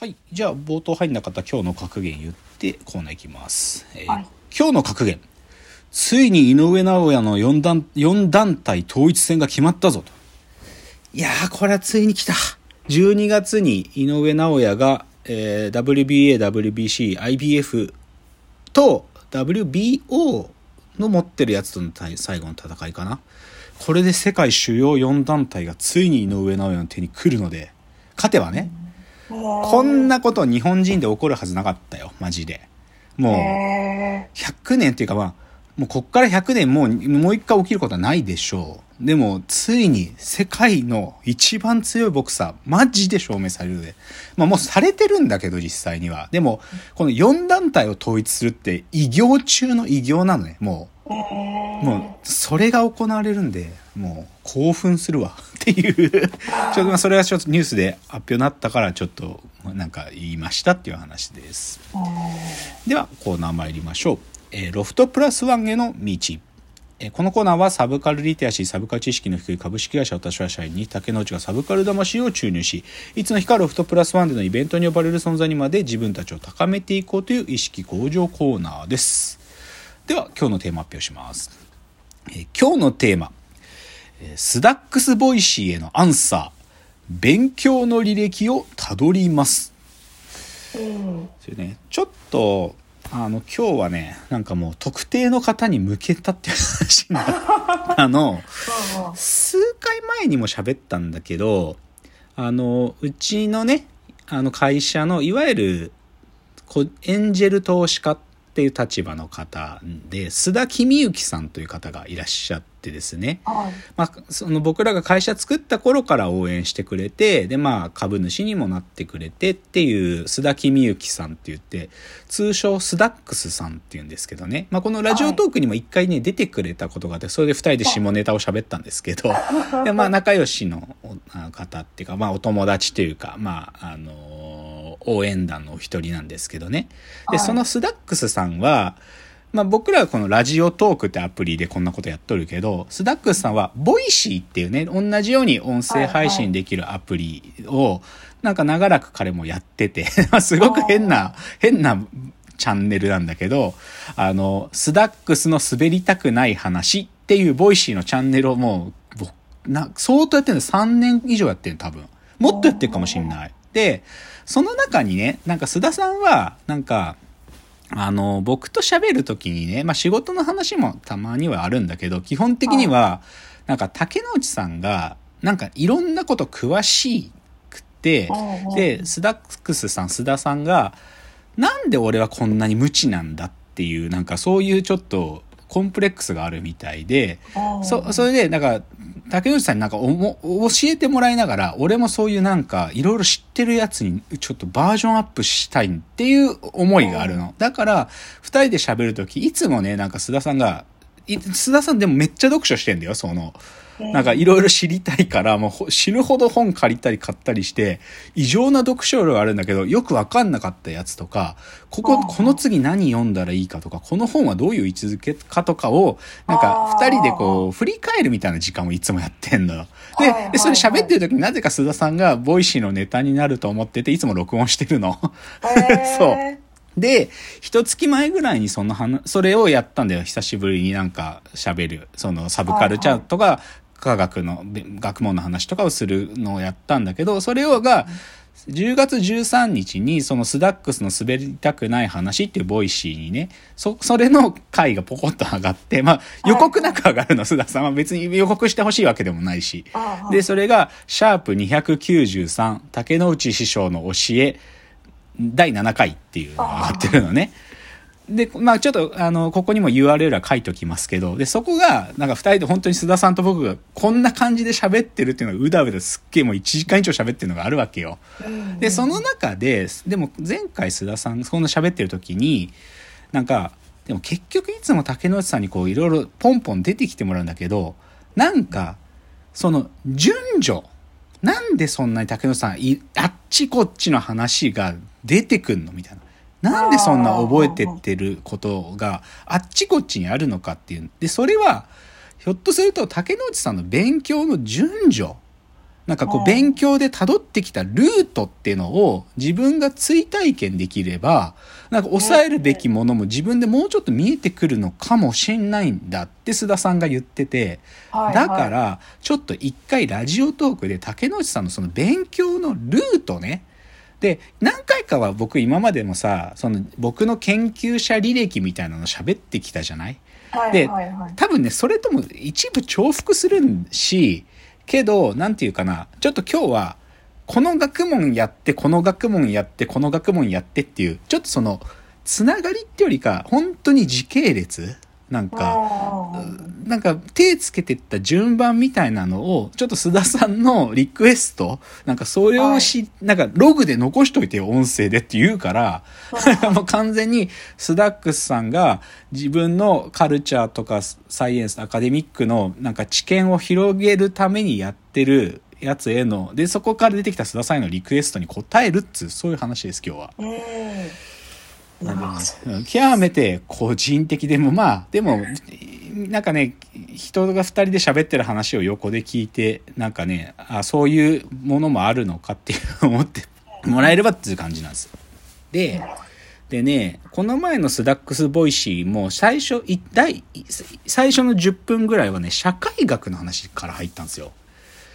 はい。じゃあ、冒頭入んなかった今日の格言言ってコーナーいきます。えーはい今日の格言。ついに井上尚弥の4団 ,4 団体統一戦が決まったぞと。いやー、これはついに来た。12月に井上尚弥が、えー WBA、WBC、IBF と WBO の持ってるやつとの対最後の戦いかな。これで世界主要4団体がついに井上尚弥の手に来るので、勝てばね、こんなこと日本人で起こるはずなかったよ、マジで。もう、へ100年っていうかまあ、もうこっから100年もう、もう一回起きることはないでしょう。でも、ついに世界の一番強いボクサー、マジで証明されるで。まあもうされてるんだけど、実際には。でも、この4団体を統一するって偉業中の偉業なのね、もう。もう、それが行われるんで、もう、興奮するわ。っていう、ちょっと、まあ、それはちょっとニュースで発表になったから、ちょっと、なんか言いましたっていう話です。では、コーナー参りましょう。えーロフトプラスワンへの道。えーこのコーナーはサブカルリテラシー、サブカル知識の低い株式会社私は社員に竹之内がサブカル魂を注入し、いつの日かロフトプラスワンでのイベントに呼ばれる存在にまで自分たちを高めていこうという意識向上コーナーです。では、今日のテーマ発表します。えー今日のテーマ、えースダックス Voicy へのアンサー、勉強の履歴をたどります。うんそれね、ちょっと、あの、今日はね、なんかもう特定の方に向けたっていう話になったの、数回前にも喋ったんだけど、あの、うちのね、あの会社の、いわゆる、こエンジェル投資家っていう立場の方で、須田公之さんという方がいらっしゃってですね。はいまあ、その僕らが会社作った頃から応援してくれて、で、まあ、株主にもなってくれてっていう、須田公之さんって言って、通称スダックスさんって言うんですけどね。まあ、この Radiotalk にも一回ね、出てくれたことがあって、それで二人で下ネタを喋ったんですけど、で、まあ、仲良しの方っていうか、まあ、お友達というか、まあ、あのー応援団のお一人なんですけどね。で、はいそのスダックスさんは、まあ僕らはこの Radiotalk ってアプリでこんなことやっとるけど、スダックスさんは Voicy っていうね、同じように音声配信できるアプリを、なんか長らく彼もやってて、すごく変な、変なチャンネルなんだけど、あの、スダックスの滑りたくない話っていう Voicy のチャンネルをもう、僕な相当やってるんだ3年以上やってる多分。もっとやってるかもしんない。で、その中にね、なんか須田さんは、なんか、あの、僕と喋るときにね、まあ仕事の話もたまにはあるんだけど、基本的には、なんか竹之内さんが、なんかいろんなこと詳しくて、で、スダックスさん、須田さんが、なんで俺はこんなに無知なんだっていう、なんかそういうちょっとコンプレックスがあるみたいで、そ、それで、なんか、竹内さんになんかおも教えてもらいながら、俺もそういうなんか、いろいろ知ってるやつに、ちょっとバージョンアップしたいっていう思いがあるの。だから、二人で喋るとき、いつもね、なんか須田さんが、須田さんでもめっちゃ読書してんだよ、その。なんかいろいろ知りたいから、もうほ死ぬほど本借りたり買ったりして、異常な読書量があるんだけど、よくわかんなかったやつとか、ここ、この次何読んだらいいかとか、この本はどういう位置づけかとかを、なんか二人でこう、振り返るみたいな時間をいつもやってんのよ。ででそれ喋ってる時になぜか須田さんが Voicy のネタになると思ってて、いつも録音してるの。そう。で、一月前ぐらいにその話、それをやったんだよ。久しぶりになんか喋る。そのサブカルチャーとか、科学の、べ学問の話とかをするのをやったんだけど、それをが、10月13日にそのスダックスの滑りたくない話っていう Voicy にね、そ、それの回がポコッと上がって、まあ予告なく上がるの、須田さんは別に予告してほしいわけでもないし。で、それが、シャープ293、竹之内師匠の教え、第7回っていうのが上がってるのね。で、まあちょっと、あの、ここにも URL は書いておきますけど、で、そこが、なんか二人で本当に須田さんと僕がこんな感じで喋ってるっていうのがうだうだすっげえもう1時間以上喋ってるのがあるわけよ。で、その中で、でも前回須田さん、そんな喋ってる時に、なんか、でも結局いつも竹之内さんにこういろいろポンポン出てきてもらうんだけど、なんか、その順序、なんでそんなに竹野内さん、あっちこっちの話が出てくんのみたいな。なんでそんな覚えてってることがあっちこっちにあるのかっていう。で、それは、ひょっとすると竹野内さんの勉強の順序。なんかこううん勉強で辿ってきたルートっていうのを自分が追体験できれば、なんか抑えるべきものも自分でもうちょっと見えてくるのかもしんないんだって須田さんが言ってて、はいだからちょっと一回ラジオトークで竹之内さんのその勉強のルートね、で、何回かは僕今までもさ、その僕の研究者履歴みたいなの喋ってきたじゃない？はいではいはい。多分ね、それとも一部重複するし、けど、なんていうかな、ちょっと今日は、この学問やって、この学問やって、この学問やってっていう、ちょっとその、つながりってよりか、本当に時系列なんか、うんなんか手つけてった順番みたいなのを、ちょっと須田さんのリクエスト、なんかそれをし、なんかログで残しといてよ、音声でって言うから、もう完全にスダックスさんが自分のカルチャーとかサイエンス、アカデミックのなんか知見を広げるためにやってるやつへの、で、そこから出てきた須田さんへのリクエストに答えるっつう、そういう話です、今日は。うんなるほどうん極めて個人的でもまあでもなんかね人が2人で喋ってる話を横で聞いてなんかねあそういうものもあるのかって思ってもらえればっていう感じなんですよ。ででねこの前のスダックス Voicy も最初第最初の10分ぐらいはね社会学の話から入ったんですよ。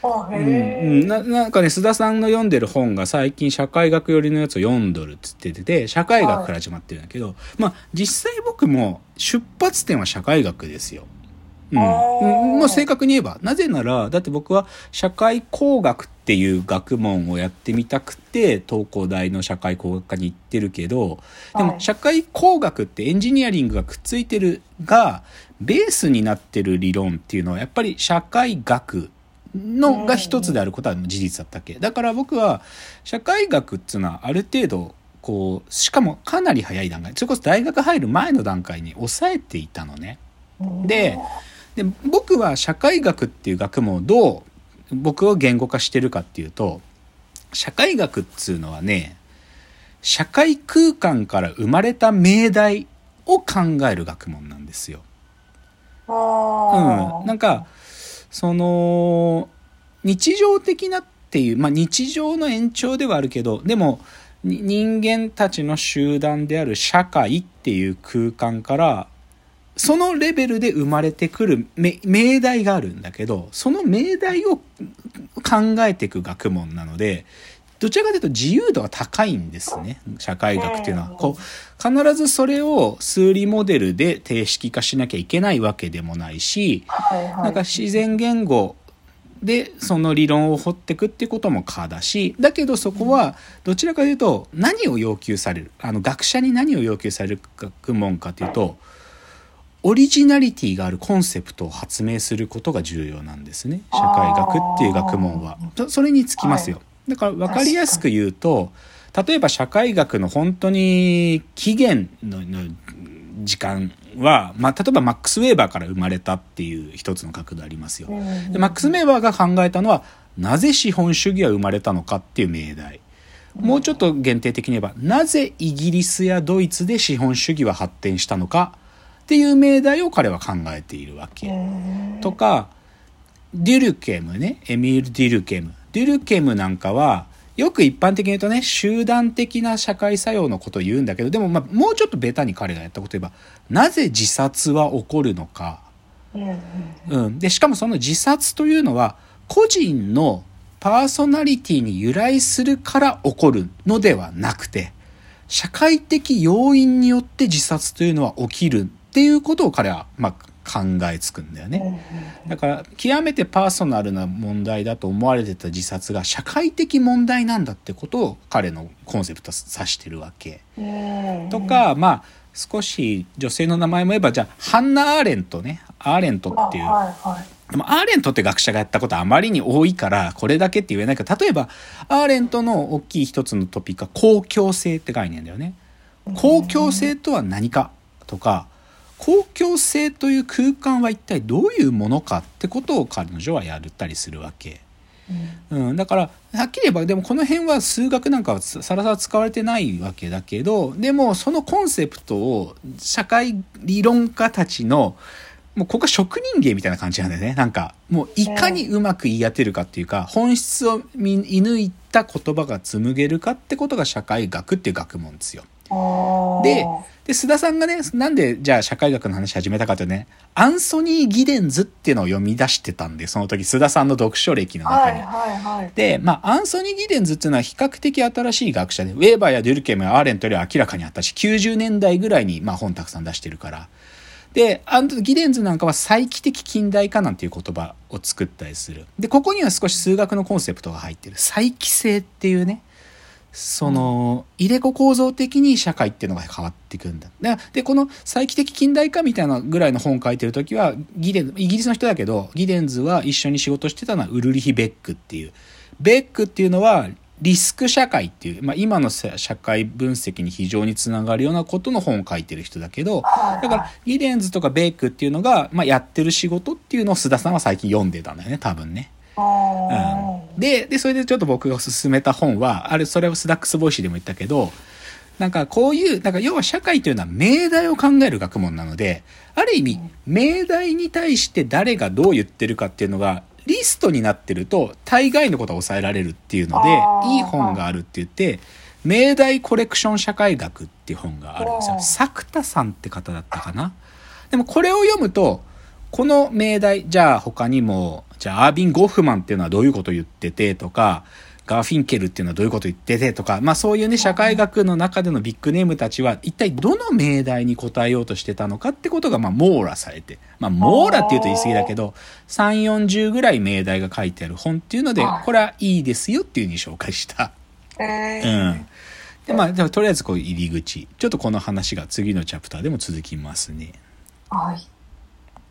うんうん、ななんかね須田さんの読んでる本が最近社会学寄りのやつを読んどるっつってて社会学から始まってるんだけど、まあ実際僕も出発点は社会学ですよ。うん、あー。うん。まあ正確に言えば。なぜならだって僕は社会工学っていう学問をやってみたくて東工大の社会工学科に行ってるけどでもはい。社会工学ってエンジニアリングがくっついてるがベースになってる理論っていうのはやっぱり社会学のが一つであることは事実だったっけ？だから僕は社会学っていうのはある程度こうしかもかなり早い段階それこそ大学入る前の段階に抑えていたのね。でで僕は社会学っていう学問をどう僕を言語化してるかっていうと社会学っつうのはね社会空間から生まれた命題を考える学問なんですよ。うん、なんかその日常的なっていう、まあ、日常の延長ではあるけどでも人間たちの集団である社会っていう空間からそのレベルで生まれてくる命題があるんだけどその命題を考えていく学問なのでどちらかというと自由度が高いんですね社会学っていうのは。こう必ずそれを数理モデルで定式化しなきゃいけないわけでもないしなんか自然言語でその理論を掘っていくっていうことも可だしだけどそこはどちらかというと何を要求されるあの学者に何を要求される学問かというとオリジナリティがあるコンセプトを発明することが重要なんですね社会学っていう学問は。そそれにつきますよ。だから分かりやすく言うと例えば社会学の本当に起源のの時間は、まあ、例えばマックス・ウェーバーから生まれたっていう一つの角度ありますよ。うんでマックス・ウェーバーが考えたのはなぜ資本主義は生まれたのかっていう命題。もうちょっと限定的に言えばなぜイギリスやドイツで資本主義は発展したのかっていう命題を彼は考えているわけ。うんとかデュルケムねエミール・デュルケムデュルケムなんかはよく一般的に言うとね集団的な社会作用のことを言うんだけどでもまあもうちょっとベタに彼がやった。こと言えばなぜ自殺は起こるのか、うん。うん、でしかもその自殺というのは個人のパーソナリティに由来するから起こるのではなくて社会的要因によって自殺というのは起きるっていうことを彼はまあ考えつくんだよね。だから極めてパーソナルな問題だと思われてた自殺が社会的問題なんだってことを彼のコンセプトは指してるわけ。うんとかまあ少し女性の名前も言えばじゃあハンナ・アーレントねアーレントっていうでもアーレントって学者がやったことはあまりに多いからこれだけって言えないけど例えばアーレントの大きい一つのトピックは公共性って概念だよね。公共性とは何かとか公共性という空間は一体どういうものかってことを彼女はやったりするわけ。うん、だからはっきり言えばでもこの辺は数学なんかはさらさら使われてないわけだけどでもそのコンセプトを社会理論家たちのもうここは職人芸みたいな感じなんだよね。なんか、もういかにうまく言い当てるかっていうか、本質を見抜いた言葉が紡げるかってことが社会学っていう学問ですよ。ああ。で、で、須田さんがね、なんでじゃあ社会学の話始めたかというとね、アンソニー・ギデンズっていうのを読み出してたんで、その時須田さんの読書歴の中に。はいはいはい。で、まあ、アンソニー・ギデンズっていうのは比較的新しい学者で、ウェーバーやデュルケムやアーレントよりは明らかにあったし、90年代ぐらいに、まあ、本たくさん出してるから。で、アンギデンズなんかは再帰的近代化なんていう言葉を作ったりする。で、ここには少し数学のコンセプトが入ってる。再帰性っていうね、その、入れ子構造的に社会っていうのが変わっていくんだ。で、でこの再帰的近代化みたいなぐらいの本書いてる時は、ギデン、イギリスの人だけど、ギデンズは一緒に仕事してたのはウルリヒ・ベックっていう。ベックっていうのは、リスク社会っていう、まあ、今の社会分析に非常につながるようなことの本を書いてる人だけど、はいだから、ギデンズとかベックっていうのが、まあ、やってる仕事っていうのを須田さんは最近読んでたんだよね、多分ね。あうん、で、で、それでちょっと僕が勧めた本は、あれ、それをスダックス Voicy でも言ったけど、なんかこういう、なんか要は社会というのは命題を考える学問なので、ある意味、命題に対して誰がどう言ってるかっていうのが、リストになってると、大概のことは抑えられるっていうのでいい本があるって言って、命題コレクション社会学っていう本があるんですよ。作田さんって方だったかな。でもこれを読むと、この命題、じゃあ他にも、じゃあアービン・ゴフマンっていうのはどういうことを言っててとか、ガーフィンケルっていうのはどういうことを言っててとか、まあそういうね、社会学の中でのビッグネームたちは一体どの命題に答えようとしてたのかってことがまあ網羅されて、まあ網羅って言うと言い過ぎだけど、3、40ぐらい命題が書いてある本っていうのではい、これはいいですよっていうふうに紹介した。うーん。で、まあ、でもとりあえずこう入り口。ちょっとこの話が次のチャプターでも続きますね。はい。